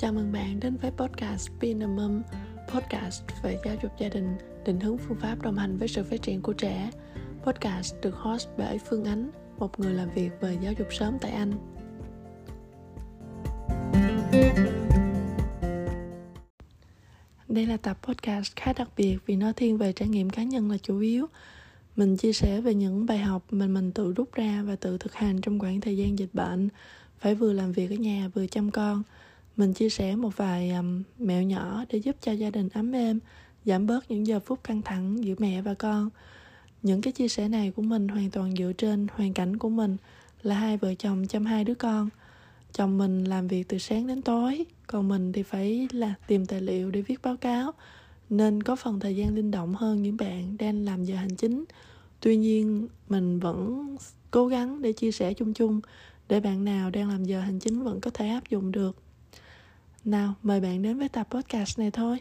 Chào mừng bạn đến với podcast Being a Mom, podcast về giáo dục gia đình, định hướng phương pháp đồng hành với sự phát triển của trẻ. Podcast được host bởi Phương Ánh, một người làm việc về giáo dục sớm tại Anh. Đây là tập podcast khá đặc biệt vì nó thiên về trải nghiệm cá nhân là chủ yếu. Mình chia sẻ về những bài học mình mình tự rút ra và tự thực hành trong khoảng thời gian dịch bệnh, phải vừa làm việc ở nhà vừa chăm con – mình chia sẻ một vài um, mẹo nhỏ để giúp cho gia đình ấm êm giảm bớt những giờ phút căng thẳng giữa mẹ và con. Những cái chia sẻ này của mình hoàn toàn dựa trên hoàn cảnh của mình là hai vợ chồng chăm hai đứa con. Chồng mình làm việc từ sáng đến tối còn mình thì phải là tìm tài liệu để viết báo cáo nên có phần thời gian linh động hơn những bạn đang làm giờ hành chính. Tuy nhiên mình vẫn cố gắng để chia sẻ chung chung để bạn nào đang làm giờ hành chính vẫn có thể áp dụng được nào, mời bạn đến với tập podcast này thôi.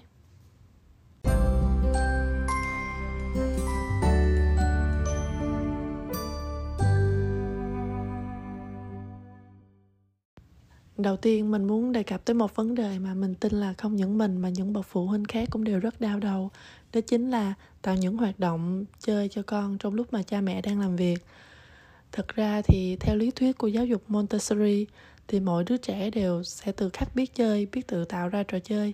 Đầu tiên mình muốn đề cập tới một vấn đề mà mình tin là không những mình mà những bậc phụ huynh khác cũng đều rất đau đầu. Đó chính là tạo những hoạt động chơi cho con trong lúc mà cha mẹ đang làm việc. Thực ra thì theo lý thuyết của giáo dục Montessori thì mỗi đứa trẻ đều sẽ tự khắc biết chơi biết tự tạo ra trò chơi.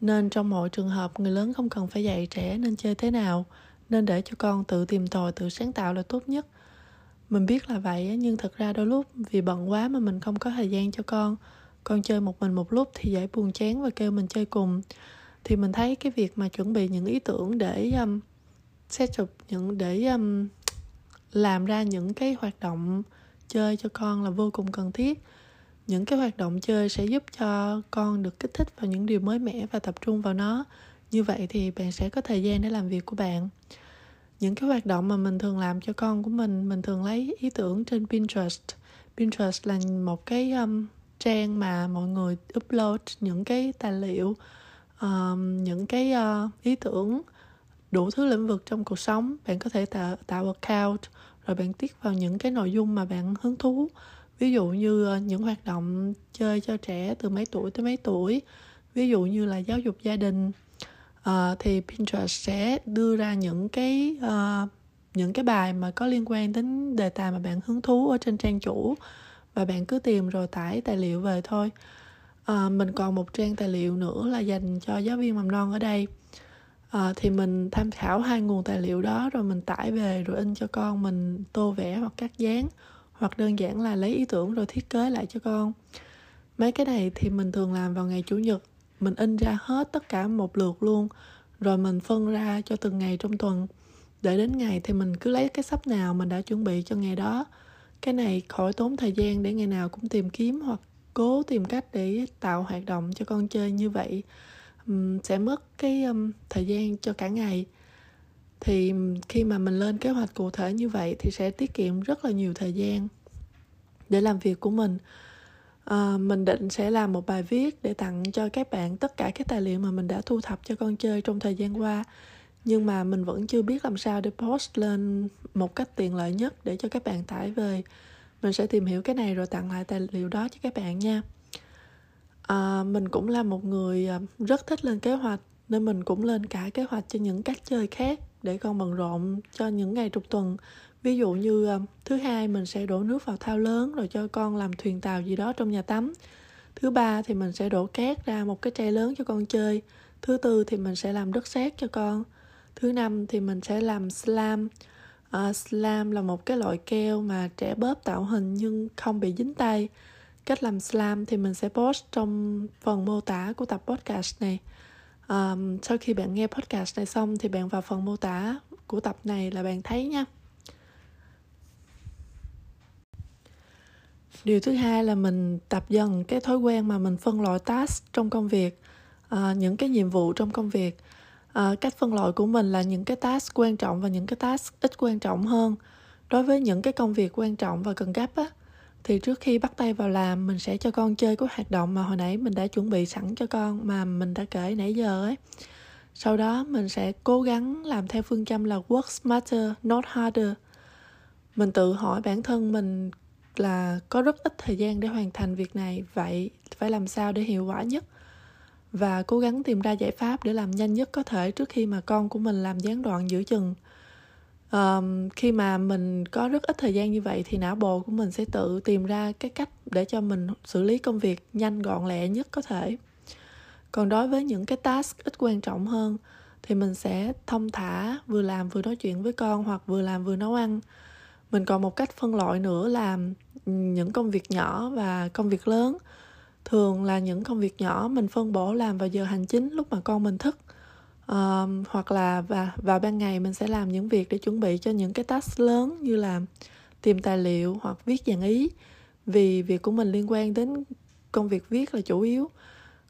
Nên trong mọi trường hợp người lớn không cần phải dạy trẻ nên chơi thế nào nên để cho con tự tìm tòi tự sáng tạo là tốt nhất. Mình biết là vậy nhưng thật ra đôi lúc vì bận quá mà mình không có thời gian cho con. Con chơi một mình một lúc thì dễ buồn chán và kêu mình chơi cùng. Thì mình thấy cái việc mà chuẩn bị những ý tưởng để um, set up những để um, làm ra những cái hoạt động chơi cho con là vô cùng cần thiết những cái hoạt động chơi sẽ giúp cho con được kích thích vào những điều mới mẻ và tập trung vào nó. Như vậy thì bạn sẽ có thời gian để làm việc của bạn. Những cái hoạt động mà mình thường làm cho con của mình mình thường lấy ý tưởng trên pinterest. Pinterest là một cái um, trang mà mọi người upload những cái tài liệu um, những cái uh, ý tưởng đủ thứ lĩnh vực trong cuộc sống. Bạn có thể tạo tạo account rồi bạn tiết vào những cái nội dung mà bạn hứng thú ví dụ như ờ, những hoạt động chơi cho trẻ từ mấy tuổi tới mấy tuổi ví dụ như là giáo dục gia đình uh, thì Pinterest sẽ đưa ra những cái uh, những cái bài mà có liên quan đến đề tài mà bạn hứng thú ở trên trang chủ và bạn cứ tìm rồi tải tài liệu về thôi. À, mình còn một trang tài liệu nữa là dành cho giáo viên mầm non ở đây. À, thì mình tham khảo hai nguồn tài liệu đó rồi mình tải về rồi in cho con mình tô vẽ hoặc cắt dán hoặc đơn giản là lấy ý tưởng rồi thiết kế lại cho con. Mấy cái này thì mình thường làm vào ngày chủ nhật. Mình in ra hết tất cả một lượt luôn rồi mình phân ra cho từng ngày trong tuần. Để đến ngày thì mình cứ lấy cái sắp nào mình đã chuẩn bị cho ngày đó. Cái này khỏi tốn thời gian để ngày nào cũng tìm kiếm hoặc cố tìm cách để tạo hoạt động cho con chơi như vậy. Um, sẽ mất cái um, thời gian cho cả ngày thì khi mà mình lên kế hoạch cụ thể như vậy thì sẽ tiết kiệm rất là nhiều thời gian để làm việc của mình. À, mình định sẽ làm một bài viết để tặng cho các bạn tất cả các tài liệu mà mình đã thu thập cho con chơi trong thời gian qua. Nhưng mà mình vẫn chưa biết làm sao để post lên một cách tiện lợi nhất để cho các bạn tải về. Mình sẽ tìm hiểu cái này rồi tặng lại tài liệu đó cho các bạn nha. À, mình cũng là một người ờ, rất thích lên kế hoạch nên mình cũng lên cả kế hoạch cho những cách chơi khác để con bận rộn cho những ngày trục tuần. Ví dụ như ờ, thứ hai mình sẽ đổ nước vào thao lớn rồi cho con làm thuyền tàu gì đó trong nhà tắm. Thứ ba thì mình sẽ đổ cát ra một cái chai lớn cho con chơi. Thứ tư thì mình sẽ làm đất sét cho con. Thứ năm thì mình sẽ làm slam. Uh, slam là một cái loại keo mà trẻ bóp tạo hình nhưng không bị dính tay. Cách làm slam thì mình sẽ post trong phần mô tả của tập podcast này um, sau khi bạn nghe podcast này xong thì bạn vào phần mô tả của tập này là bạn thấy nha. Điều thứ hai là mình tập dần cái thói quen mà mình phân loại task trong công việc uh, những cái nhiệm vụ trong công việc. Uh, cách phân loại của mình là những cái task quan trọng và những cái task ít quan trọng hơn. Đối với những cái công việc quan trọng và cần gấp á thì trước khi bắt tay vào làm, mình sẽ cho con chơi cái hoạt động mà hồi nãy mình đã chuẩn bị sẵn cho con mà mình đã kể nãy giờ ấy. Sau đó mình sẽ cố gắng làm theo phương châm là work smarter, not harder. Mình tự hỏi bản thân mình là có rất ít thời gian để hoàn thành việc này, vậy phải làm sao để hiệu quả nhất? Và cố gắng tìm ra giải pháp để làm nhanh nhất có thể trước khi mà con của mình làm gián đoạn giữa chừng um, khi mà mình có rất ít thời gian như vậy thì não bộ của mình sẽ tự tìm ra cái cách để cho mình xử lý công việc nhanh gọn lẹ nhất có thể. Còn đối với những cái task ít quan trọng hơn thì mình sẽ thông thả vừa làm vừa nói chuyện với con hoặc vừa làm vừa nấu ăn. Mình còn một cách phân loại nữa là ừ, những công việc nhỏ và công việc lớn. Thường là những công việc nhỏ mình phân bổ làm vào giờ hành chính lúc mà con mình thức um, hoặc là và vào ban ngày mình sẽ làm những việc để chuẩn bị cho những cái task lớn như là tìm tài liệu hoặc viết dạng ý vì việc của mình liên quan đến công việc viết là chủ yếu.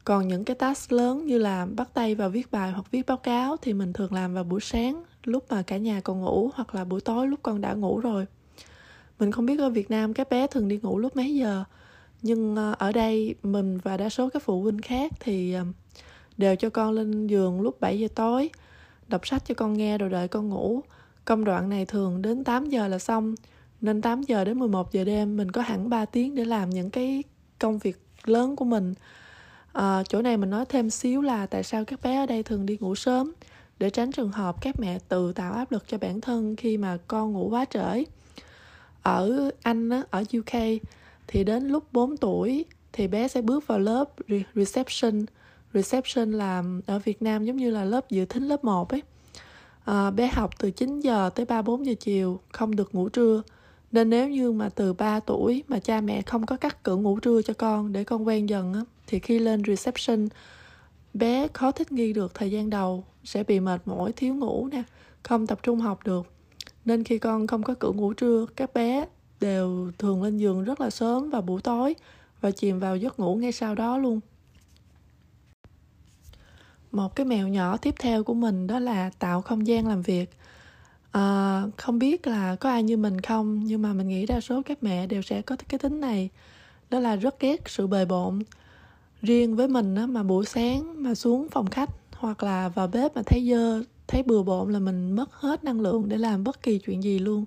Còn những cái task lớn như là bắt tay vào viết bài hoặc viết báo cáo thì mình thường làm vào buổi sáng lúc mà cả nhà còn ngủ hoặc là buổi tối lúc con đã ngủ rồi. Mình không biết ở việt nam các bé thường đi ngủ lúc mấy giờ nhưng ờ, ở đây mình và đa số các phụ huynh khác thì đều cho con lên giường lúc 7 giờ tối. Đọc sách cho con nghe rồi đợi con ngủ. Công đoạn này thường đến 8 giờ là xong. Nên 8 giờ đến 11 giờ đêm mình có hẳn 3 tiếng để làm những cái công việc lớn của mình. À, chỗ này mình nói thêm xíu là tại sao các bé ở đây thường đi ngủ sớm để tránh trường hợp các mẹ tự tạo áp lực cho bản thân khi mà con ngủ quá trễ. Ở Anh á, ở UK thì đến lúc 4 tuổi thì bé sẽ bước vào lớp reception reception là ở Việt Nam giống như là lớp dự thính lớp 1 ấy. À, bé học từ 9 giờ tới 3 4 giờ chiều không được ngủ trưa. Nên nếu như mà từ 3 tuổi mà cha mẹ không có cắt cửa ngủ trưa cho con để con quen dần á thì khi lên reception bé khó thích nghi được thời gian đầu sẽ bị mệt mỏi thiếu ngủ nè không tập trung học được. Nên khi con không có cửa ngủ trưa các bé đều thường lên giường rất là sớm vào buổi tối và chìm vào giấc ngủ ngay sau đó luôn một cái mèo nhỏ tiếp theo của mình đó là tạo không gian làm việc. À, không biết là có ai như mình không nhưng mà mình nghĩ đa số các mẹ đều sẽ có cái tính này. Đó là rất ghét sự bề bộn riêng với mình á, mà buổi sáng mà xuống phòng khách hoặc là vào bếp mà thấy dơ thấy bừa bộn là mình mất hết năng lượng để làm bất kỳ chuyện gì luôn.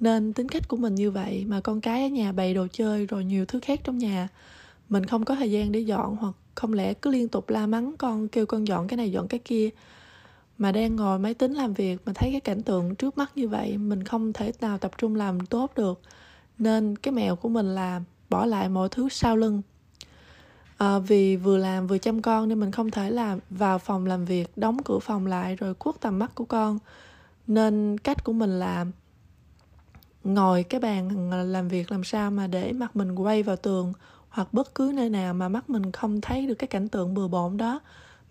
Nên tính cách của mình như vậy mà con cái ở nhà bày đồ chơi rồi nhiều thứ khác trong nhà mình không có thời gian để dọn hoặc không lẽ cứ liên tục la mắng con kêu con dọn cái này dọn cái kia? Mà đang ngồi máy tính làm việc mà thấy cái cảnh tượng trước mắt như vậy mình không thể nào tập trung làm tốt được. Nên cái mèo của mình là bỏ lại mọi thứ sau lưng. À, vì vừa làm vừa chăm con nên mình không thể là vào phòng làm việc đóng cửa phòng lại rồi cuốc tầm mắt của con. Nên cách của mình là ngồi cái bàn làm việc làm sao mà để mặt mình quay vào tường hoặc bất cứ nơi nào mà mắt mình không thấy được cái cảnh tượng bừa bộn đó.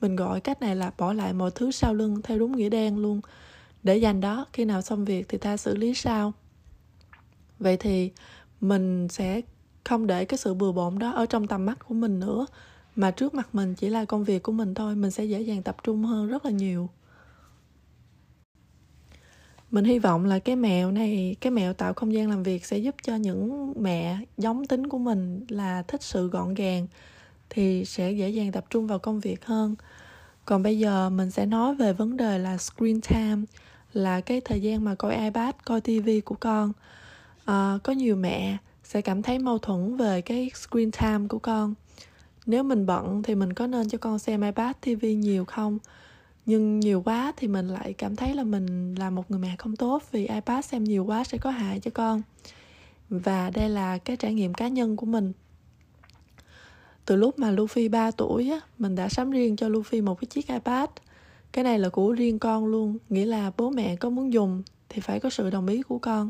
Mình gọi cách này là bỏ lại mọi thứ sau lưng theo đúng nghĩa đen luôn. Để dành đó, khi nào xong việc thì ta xử lý sau. Vậy thì mình sẽ không để cái sự bừa bộn đó ở trong tầm mắt của mình nữa, mà trước mặt mình chỉ là công việc của mình thôi, mình sẽ dễ dàng tập trung hơn rất là nhiều mình hy vọng là cái mẹo này cái mẹo tạo không gian làm việc sẽ giúp cho những mẹ giống tính của mình là thích sự gọn gàng thì sẽ dễ dàng tập trung vào công việc hơn. Còn bây giờ mình sẽ nói về vấn đề là screen time là cái thời gian mà coi ipad coi tv của con. À, có nhiều mẹ sẽ cảm thấy mâu thuẫn về cái screen time của con. Nếu mình bận thì mình có nên cho con xem ipad tv nhiều không? Nhưng nhiều quá thì mình lại cảm thấy là mình là một người mẹ không tốt vì ipad xem nhiều quá sẽ có hại cho con. Và đây là cái trải nghiệm cá nhân của mình. Từ lúc mà Luffy 3 tuổi á, mình đã sắm riêng cho Luffy một cái chiếc iPad. Cái này là của riêng con luôn nghĩa là bố mẹ có muốn dùng thì phải có sự đồng ý của con.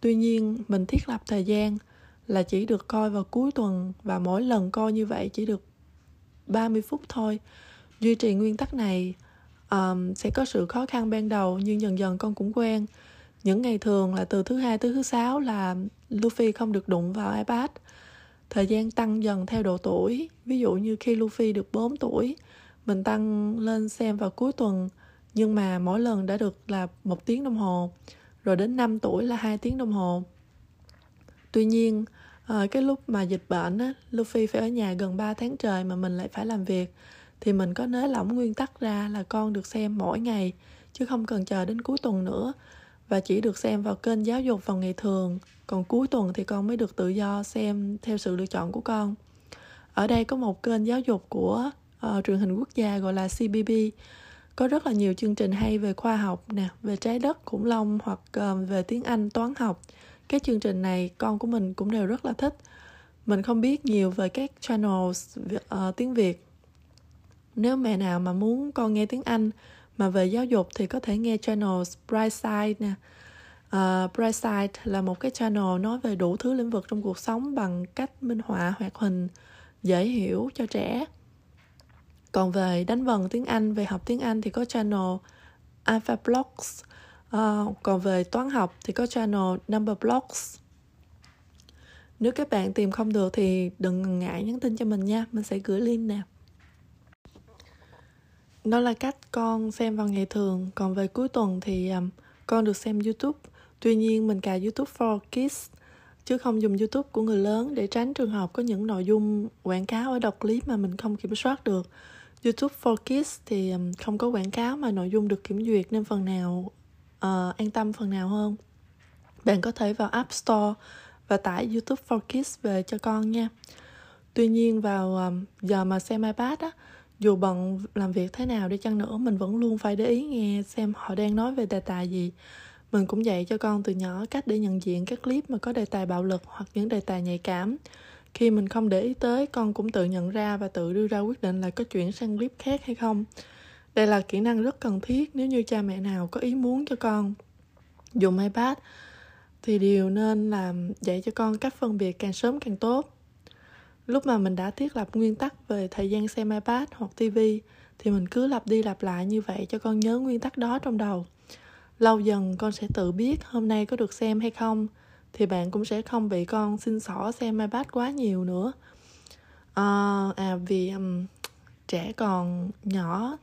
Tuy nhiên mình thiết lập thời gian là chỉ được coi vào cuối tuần và mỗi lần coi như vậy chỉ được 30 phút thôi. Duy trì nguyên tắc này um, sẽ có sự khó khăn ban đầu nhưng dần dần con cũng quen. Những ngày thường là từ thứ hai tới thứ sáu là Luffy không được đụng vào iPad. Thời gian tăng dần theo độ tuổi ví dụ như khi Luffy được 4 tuổi mình tăng lên xem vào cuối tuần nhưng mà mỗi lần đã được là một tiếng đồng hồ rồi đến 5 tuổi là hai tiếng đồng hồ. Tuy nhiên ờ, cái lúc mà dịch bệnh á, Luffy phải ở nhà gần 3 tháng trời mà mình lại phải làm việc thì mình có nới lỏng nguyên tắc ra là con được xem mỗi ngày chứ không cần chờ đến cuối tuần nữa. Và chỉ được xem vào kênh giáo dục vào ngày thường còn cuối tuần thì con mới được tự do xem theo sự lựa chọn của con. Ở đây có một kênh giáo dục của uh, truyền hình quốc gia gọi là CBB có rất là nhiều chương trình hay về khoa học nè về trái đất khủng long hoặc uh, về tiếng Anh toán học. Các chương trình này con của mình cũng đều rất là thích. Mình không biết nhiều về các channels uh, tiếng Việt nếu mẹ nào mà muốn con nghe tiếng Anh mà về giáo dục thì có thể nghe channel Brightside nè. Uh, Brightside là một cái channel nói về đủ thứ lĩnh vực trong cuộc sống bằng cách minh họa hoạt hình dễ hiểu cho trẻ. Còn về đánh vần tiếng Anh về học tiếng Anh thì có channel Alpha Blocks. Uh, còn về toán học thì có channel Number Blocks. Nếu các bạn tìm không được thì đừng ngại nhắn tin cho mình nha. Mình sẽ gửi link nè đó là cách con xem vào ngày thường. Còn về cuối tuần thì um, con được xem youtube. Tuy nhiên mình cài youtube for kids chứ không dùng youtube của người lớn để tránh trường hợp có những nội dung quảng cáo ở đọc clip mà mình không kiểm soát được. Youtube for kids thì um, không có quảng cáo mà nội dung được kiểm duyệt nên phần nào uh, an tâm phần nào hơn. Bạn có thể vào app store và tải youtube for kids về cho con nha. Tuy nhiên vào um, giờ mà xem ipad á dù bận làm việc thế nào đi chăng nữa, mình vẫn luôn phải để ý nghe xem họ đang nói về đề tài gì. Mình cũng dạy cho con từ nhỏ cách để nhận diện các clip mà có đề tài bạo lực hoặc những đề tài nhạy cảm. Khi mình không để ý tới, con cũng tự nhận ra và tự đưa ra quyết định là có chuyển sang clip khác hay không. Đây là kỹ năng rất cần thiết nếu như cha mẹ nào có ý muốn cho con. Dùng ipad thì điều nên làm dạy cho con cách phân biệt càng sớm càng tốt lúc mà mình đã thiết lập nguyên tắc về thời gian xem ipad hoặc tv thì mình cứ lặp đi lặp lại như vậy cho con nhớ nguyên tắc đó trong đầu. Lâu dần con sẽ tự biết hôm nay có được xem hay không thì bạn cũng sẽ không bị con xin xỏ xem ipad quá nhiều nữa. À, à vì um, trẻ còn nhỏ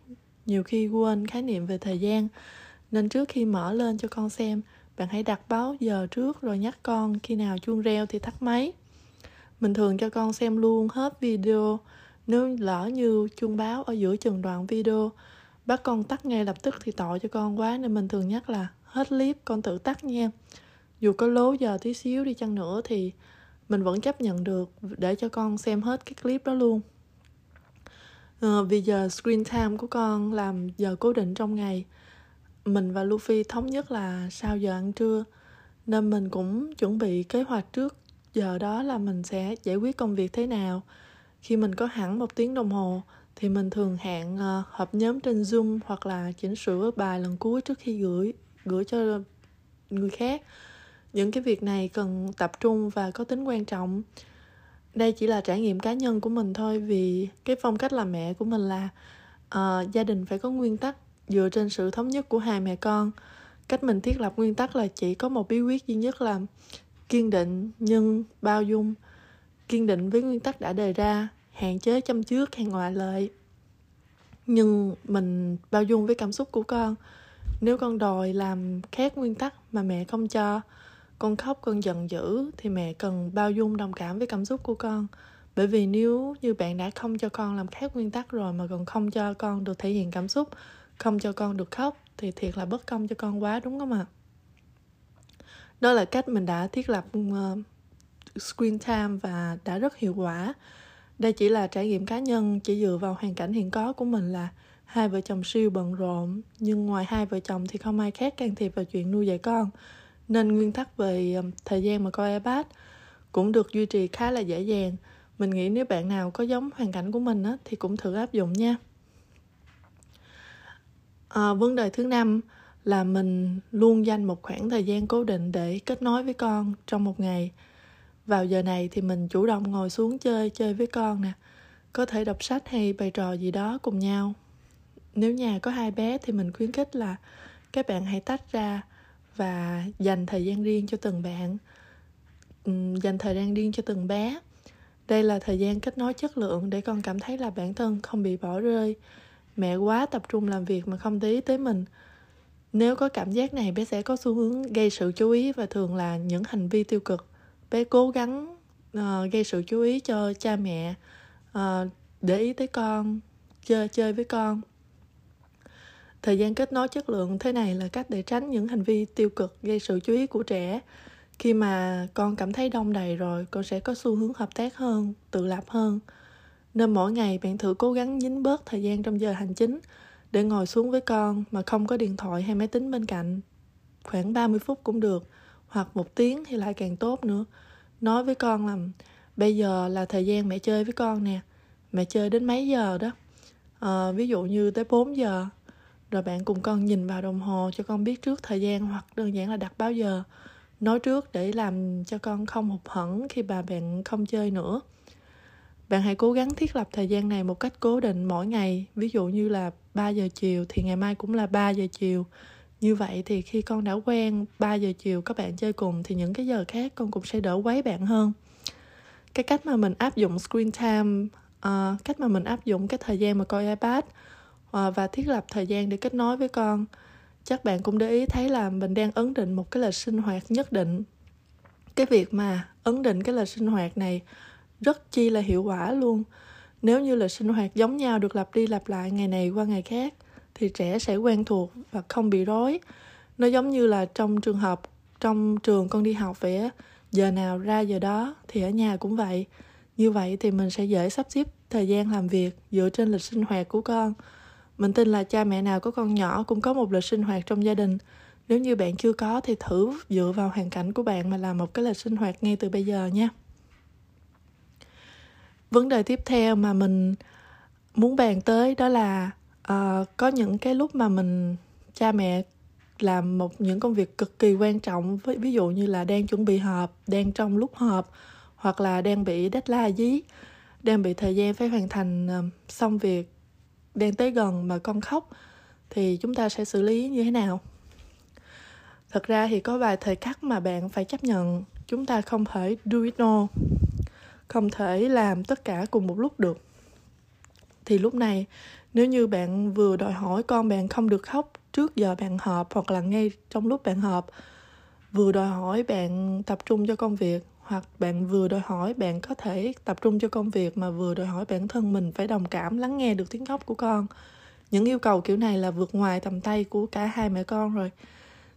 nhiều khi quên khái niệm về thời gian nên trước khi mở lên cho con xem bạn hãy đặt báo giờ trước rồi nhắc con khi nào chuông reo thì tắt máy mình thường cho con xem luôn hết video. Nếu lỡ như chuông báo ở giữa chừng đoạn video bắt con tắt ngay lập tức thì tội cho con quá nên mình thường nhắc là hết clip con tự tắt nha. Dù có lố giờ tí xíu đi chăng nữa thì mình vẫn chấp nhận được để cho con xem hết cái clip đó luôn. À, vì giờ screen time của con làm giờ cố định trong ngày. Mình và Luffy thống nhất là sau giờ ăn trưa nên mình cũng chuẩn bị kế hoạch trước giờ đó là mình sẽ giải quyết công việc thế nào. Khi mình có hẳn một tiếng đồng hồ thì mình thường hẹn uh, họp nhóm trên zoom hoặc là chỉnh sửa bài lần cuối trước khi gửi gửi cho người khác. Những cái việc này cần tập trung và có tính quan trọng. Đây chỉ là trải nghiệm cá nhân của mình thôi vì cái phong cách làm mẹ của mình là uh, gia đình phải có nguyên tắc dựa trên sự thống nhất của hai mẹ con. Cách mình thiết lập nguyên tắc là chỉ có một bí quyết duy nhất là kiên định nhưng bao dung, kiên định với nguyên tắc đã đề ra, hạn chế châm trước hay ngoại lệ. Nhưng mình bao dung với cảm xúc của con. Nếu con đòi làm khác nguyên tắc mà mẹ không cho, con khóc, con giận dữ, thì mẹ cần bao dung đồng cảm với cảm xúc của con. Bởi vì nếu như bạn đã không cho con làm khác nguyên tắc rồi mà còn không cho con được thể hiện cảm xúc, không cho con được khóc, thì thiệt là bất công cho con quá, đúng không ạ? Đó là cách mình đã thiết lập uh, screen time và đã rất hiệu quả. Đây chỉ là trải nghiệm cá nhân chỉ dựa vào hoàn cảnh hiện có của mình là hai vợ chồng siêu bận rộn nhưng ngoài hai vợ chồng thì không ai khác can thiệp vào chuyện nuôi dạy con. Nên nguyên tắc về ờ, thời gian mà coi ipad cũng được duy trì khá là dễ dàng. Mình nghĩ nếu bạn nào có giống hoàn cảnh của mình á, thì cũng thử áp dụng nha. À, vấn đề thứ năm là mình luôn dành một khoảng thời gian cố định để kết nối với con trong một ngày. Vào giờ này thì mình chủ động ngồi xuống chơi chơi với con nè. Có thể đọc sách hay bày trò gì đó cùng nhau. Nếu nhà có hai bé thì mình khuyến khích là các bạn hãy tách ra và dành thời gian riêng cho từng bạn. Ừ, dành thời gian riêng cho từng bé. Đây là thời gian kết nối chất lượng để con cảm thấy là bản thân không bị bỏ rơi. Mẹ quá tập trung làm việc mà không để ý tới mình nếu có cảm giác này bé sẽ có xu hướng gây sự chú ý và thường là những hành vi tiêu cực. Bé cố gắng uh, gây sự chú ý cho cha mẹ uh, để ý tới con chơi chơi với con. Thời gian kết nối chất lượng thế này là cách để tránh những hành vi tiêu cực gây sự chú ý của trẻ. Khi mà con cảm thấy đông đầy rồi con sẽ có xu hướng hợp tác hơn tự lập hơn. Nên mỗi ngày bạn thử cố gắng dính bớt thời gian trong giờ hành chính để ngồi xuống với con mà không có điện thoại hay máy tính bên cạnh. Khoảng 30 phút cũng được hoặc một tiếng thì lại càng tốt nữa. Nói với con là bây giờ là thời gian mẹ chơi với con nè. Mẹ chơi đến mấy giờ đó? À, ví dụ như tới 4 giờ. Rồi bạn cùng con nhìn vào đồng hồ cho con biết trước thời gian hoặc đơn giản là đặt báo giờ. Nói trước để làm cho con không hụt hẫng khi bà bạn không chơi nữa. Bạn hãy cố gắng thiết lập thời gian này một cách cố định mỗi ngày. Ví dụ như là 3 giờ chiều thì ngày mai cũng là 3 giờ chiều. Như vậy thì khi con đã quen 3 giờ chiều các bạn chơi cùng thì những cái giờ khác con cũng sẽ đỡ quấy bạn hơn. Cái cách mà mình áp dụng screen time uh, cách mà mình áp dụng cái thời gian mà coi ipad uh, và thiết lập thời gian để kết nối với con. Chắc bạn cũng để ý thấy là mình đang ấn định một cái lịch sinh hoạt nhất định. Cái việc mà ấn định cái lịch sinh hoạt này rất chi là hiệu quả luôn nếu như lịch sinh hoạt giống nhau được lặp đi lặp lại ngày này qua ngày khác, thì trẻ sẽ quen thuộc và không bị rối. Nó giống như là trong trường hợp, trong trường con đi học vậy á, giờ nào ra giờ đó thì ở nhà cũng vậy. Như vậy thì mình sẽ dễ sắp xếp thời gian làm việc dựa trên lịch sinh hoạt của con. Mình tin là cha mẹ nào có con nhỏ cũng có một lịch sinh hoạt trong gia đình. Nếu như bạn chưa có thì thử dựa vào hoàn cảnh của bạn mà làm một cái lịch sinh hoạt ngay từ bây giờ nha vấn đề tiếp theo mà mình muốn bàn tới đó là uh, có những cái lúc mà mình cha mẹ làm một những công việc cực kỳ quan trọng ví, ví dụ như là đang chuẩn bị họp đang trong lúc họp hoặc là đang bị deadline dí đang bị thời gian phải hoàn thành uh, xong việc đang tới gần mà con khóc thì chúng ta sẽ xử lý như thế nào? Thật ra thì có vài thời khắc mà bạn phải chấp nhận chúng ta không thể do it all không thể làm tất cả cùng một lúc được. Thì lúc này, nếu như bạn vừa đòi hỏi con bạn không được khóc trước giờ bạn họp hoặc là ngay trong lúc bạn họp, vừa đòi hỏi bạn tập trung cho công việc hoặc bạn vừa đòi hỏi bạn có thể tập trung cho công việc mà vừa đòi hỏi bản thân mình phải đồng cảm lắng nghe được tiếng khóc của con. Những yêu cầu kiểu này là vượt ngoài tầm tay của cả hai mẹ con rồi.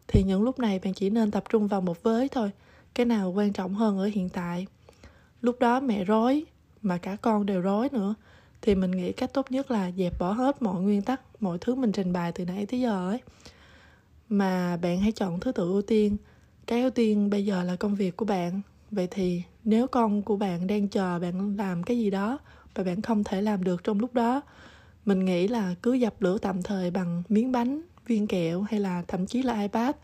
Thì những lúc này bạn chỉ nên tập trung vào một với thôi, cái nào quan trọng hơn ở hiện tại? Lúc đó mẹ rối, mà cả con đều rối nữa. Thì mình nghĩ cách tốt nhất là dẹp bỏ hết mọi nguyên tắc, mọi thứ mình trình bày từ nãy tới giờ ấy. Mà bạn hãy chọn thứ tự ưu tiên. Cái ưu tiên bây giờ là công việc của bạn. Vậy thì nếu con của bạn đang chờ bạn làm cái gì đó và bạn không thể làm được trong lúc đó, mình nghĩ là cứ dập lửa tạm thời bằng miếng bánh, viên kẹo hay là thậm chí là ipad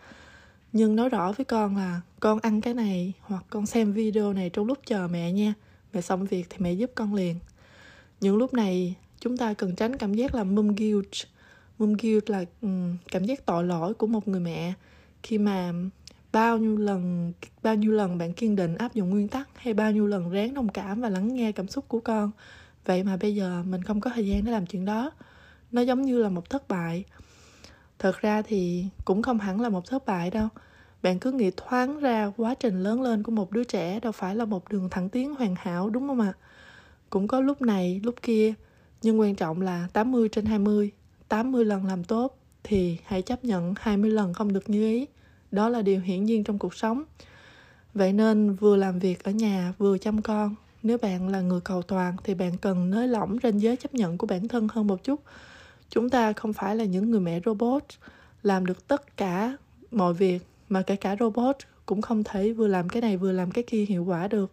nhưng nói rõ với con là con ăn cái này hoặc con xem video này trong lúc chờ mẹ nha. Mẹ xong việc thì mẹ giúp con liền. Những lúc này chúng ta cần tránh cảm giác là mum guilt. Mum guilt là um, cảm giác tội lỗi của một người mẹ. Khi mà bao nhiêu lần bao nhiêu lần bạn kiên định áp dụng nguyên tắc hay bao nhiêu lần ráng đồng cảm và lắng nghe cảm xúc của con vậy mà bây giờ mình không có thời gian để làm chuyện đó. Nó giống như là một thất bại thật ra thì cũng không hẳn là một thất bại đâu bạn cứ nghĩ thoáng ra quá trình lớn lên của một đứa trẻ đâu phải là một đường thẳng tiến hoàn hảo đúng không ạ? À? Cũng có lúc này, lúc kia, nhưng quan trọng là 80 trên 20, 80 lần làm tốt thì hãy chấp nhận 20 lần không được như ý. Đó là điều hiển nhiên trong cuộc sống. Vậy nên vừa làm việc ở nhà vừa chăm con, nếu bạn là người cầu toàn thì bạn cần nới lỏng ranh giới chấp nhận của bản thân hơn một chút. Chúng ta không phải là những người mẹ robot làm được tất cả mọi việc mà kể cả robot cũng không thể vừa làm cái này vừa làm cái kia hiệu quả được.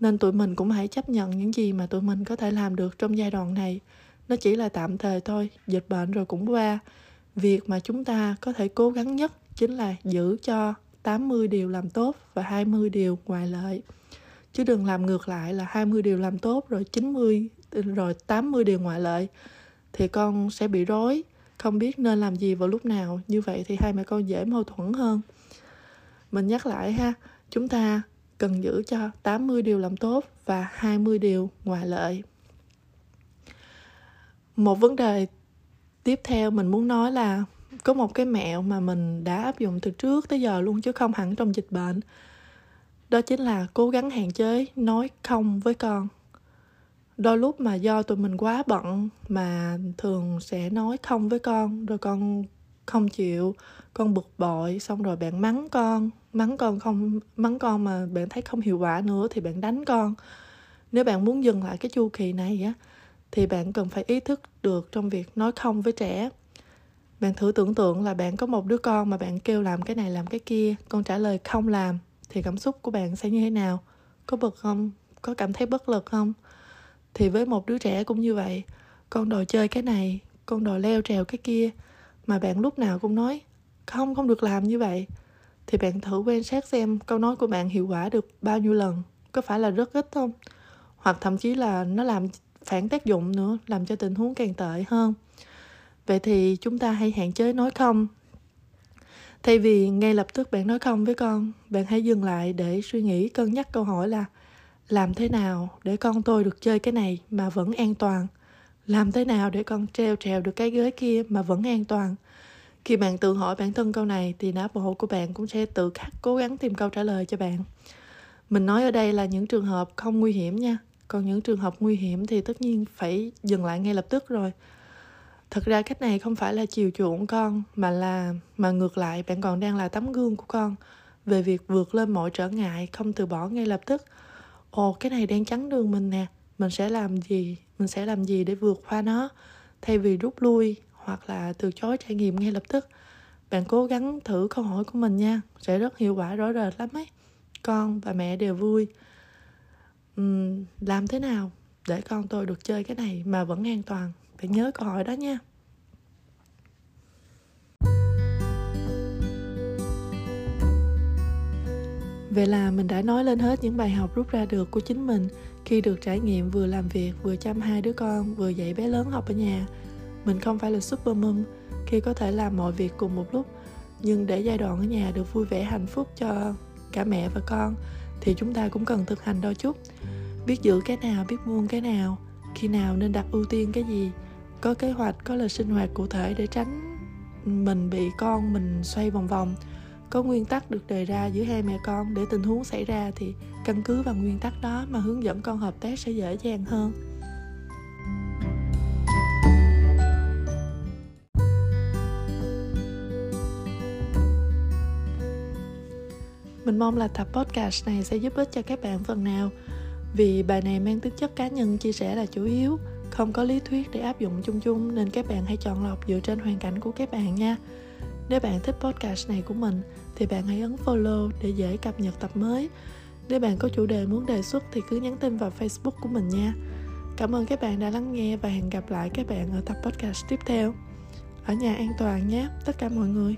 Nên tụi mình cũng hãy chấp nhận những gì mà tụi mình có thể làm được trong giai đoạn này. Nó chỉ là tạm thời thôi, dịch bệnh rồi cũng qua. Việc mà chúng ta có thể cố gắng nhất chính là giữ cho 80 điều làm tốt và 20 điều ngoài lợi chứ đừng làm ngược lại là 20 điều làm tốt rồi 90 rồi 80 điều ngoại lợi thì con sẽ bị rối. Không biết nên làm gì vào lúc nào. Như vậy thì hai mẹ con dễ mâu thuẫn hơn. Mình nhắc lại ha, chúng ta cần giữ cho 80 điều làm tốt và 20 điều ngoại lợi một vấn đề tiếp theo mình muốn nói là có một cái mẹo mà mình đã áp dụng từ trước tới giờ luôn chứ không hẳn trong dịch bệnh. Đó chính là cố gắng hạn chế nói không với con đôi lúc mà do tụi mình quá bận mà thường sẽ nói không với con, rồi con không chịu, con bực bội, xong rồi bạn mắng con mắng con không, mắng con mà bạn thấy không hiệu quả nữa thì bạn đánh con. Nếu bạn muốn dừng lại cái chu kỳ này á, thì bạn cần phải ý thức được trong việc nói không với trẻ. Bạn thử tưởng tượng là bạn có một đứa con mà bạn kêu làm cái này làm cái kia, con trả lời không làm, thì cảm xúc của bạn sẽ như thế nào? Có bực không? Có cảm thấy bất lực không? Thì với một đứa trẻ cũng như vậy, con đòi chơi cái này, con đòi leo trèo cái kia, mà bạn lúc nào cũng nói, không không được làm như vậy. Thì bạn thử quan sát xem câu nói của bạn hiệu quả được bao nhiêu lần, có phải là rất ít không? Hoặc thậm chí là nó làm phản tác dụng nữa, làm cho tình huống càng tệ hơn. Vậy thì chúng ta hãy hạn chế nói không. Thay vì ngay lập tức bạn nói không với con, bạn hãy dừng lại để suy nghĩ, cân nhắc câu hỏi là làm thế nào để con tôi được chơi cái này mà vẫn an toàn? Làm thế nào để con treo trèo được cái ghế kia mà vẫn an toàn? Khi bạn tự hỏi bản thân câu này thì não bộ của bạn cũng sẽ tự khắc cố gắng tìm câu trả lời cho bạn. Mình nói ở đây là những trường hợp không nguy hiểm nha. Còn những trường hợp nguy hiểm thì tất nhiên phải dừng lại ngay lập tức rồi. Thật ra cách này không phải là chiều chuộng con, mà là, mà ngược lại bạn còn đang là tấm gương của con về việc vượt lên mọi trở ngại không từ bỏ ngay lập tức ồ cái này đang chắn đường mình nè. Mình sẽ làm gì? Mình sẽ làm gì để vượt qua nó? Thay vì rút lui hoặc là từ chối trải nghiệm ngay lập tức. Bạn cố gắng thử câu hỏi của mình nha. Sẽ rất hiệu quả rõ rệt lắm ấy. Con và mẹ đều vui. Uhm, làm thế nào để con tôi được chơi cái này mà vẫn an toàn? Bạn nhớ câu hỏi đó nha. Vậy là mình đã nói lên hết những bài học rút ra được của chính mình khi được trải nghiệm vừa làm việc, vừa chăm hai đứa con, vừa dạy bé lớn học ở nhà. Mình không phải là super mom khi có thể làm mọi việc cùng một lúc, nhưng để giai đoạn ở nhà được vui vẻ hạnh phúc cho cả mẹ và con thì chúng ta cũng cần thực hành đôi chút. Biết giữ cái nào, biết buông cái nào, khi nào nên đặt ưu tiên cái gì, có kế hoạch, có lịch sinh hoạt cụ thể để tránh mình bị con mình xoay vòng vòng có nguyên tắc được đề ra giữa hai mẹ con, để tình huống xảy ra thì căn cứ vào nguyên tắc đó mà hướng dẫn con hợp tác sẽ dễ dàng hơn. Mình mong là tập podcast này sẽ giúp ích cho các bạn phần nào. Vì bài này mang tính chất cá nhân, chia sẻ là chủ yếu. Không có lý thuyết để áp dụng chung chung, nên các bạn hãy chọn lọc dựa trên hoàn cảnh của các bạn nha nếu bạn thích podcast này của mình thì bạn hãy ấn follow để dễ cập nhật tập mới. Nếu bạn có chủ đề muốn đề xuất thì cứ nhắn tin vào Facebook của mình nha. Cảm ơn các bạn đã lắng nghe và hẹn gặp lại các bạn ở tập podcast tiếp theo. Ở nhà an toàn nhé, tất cả mọi người.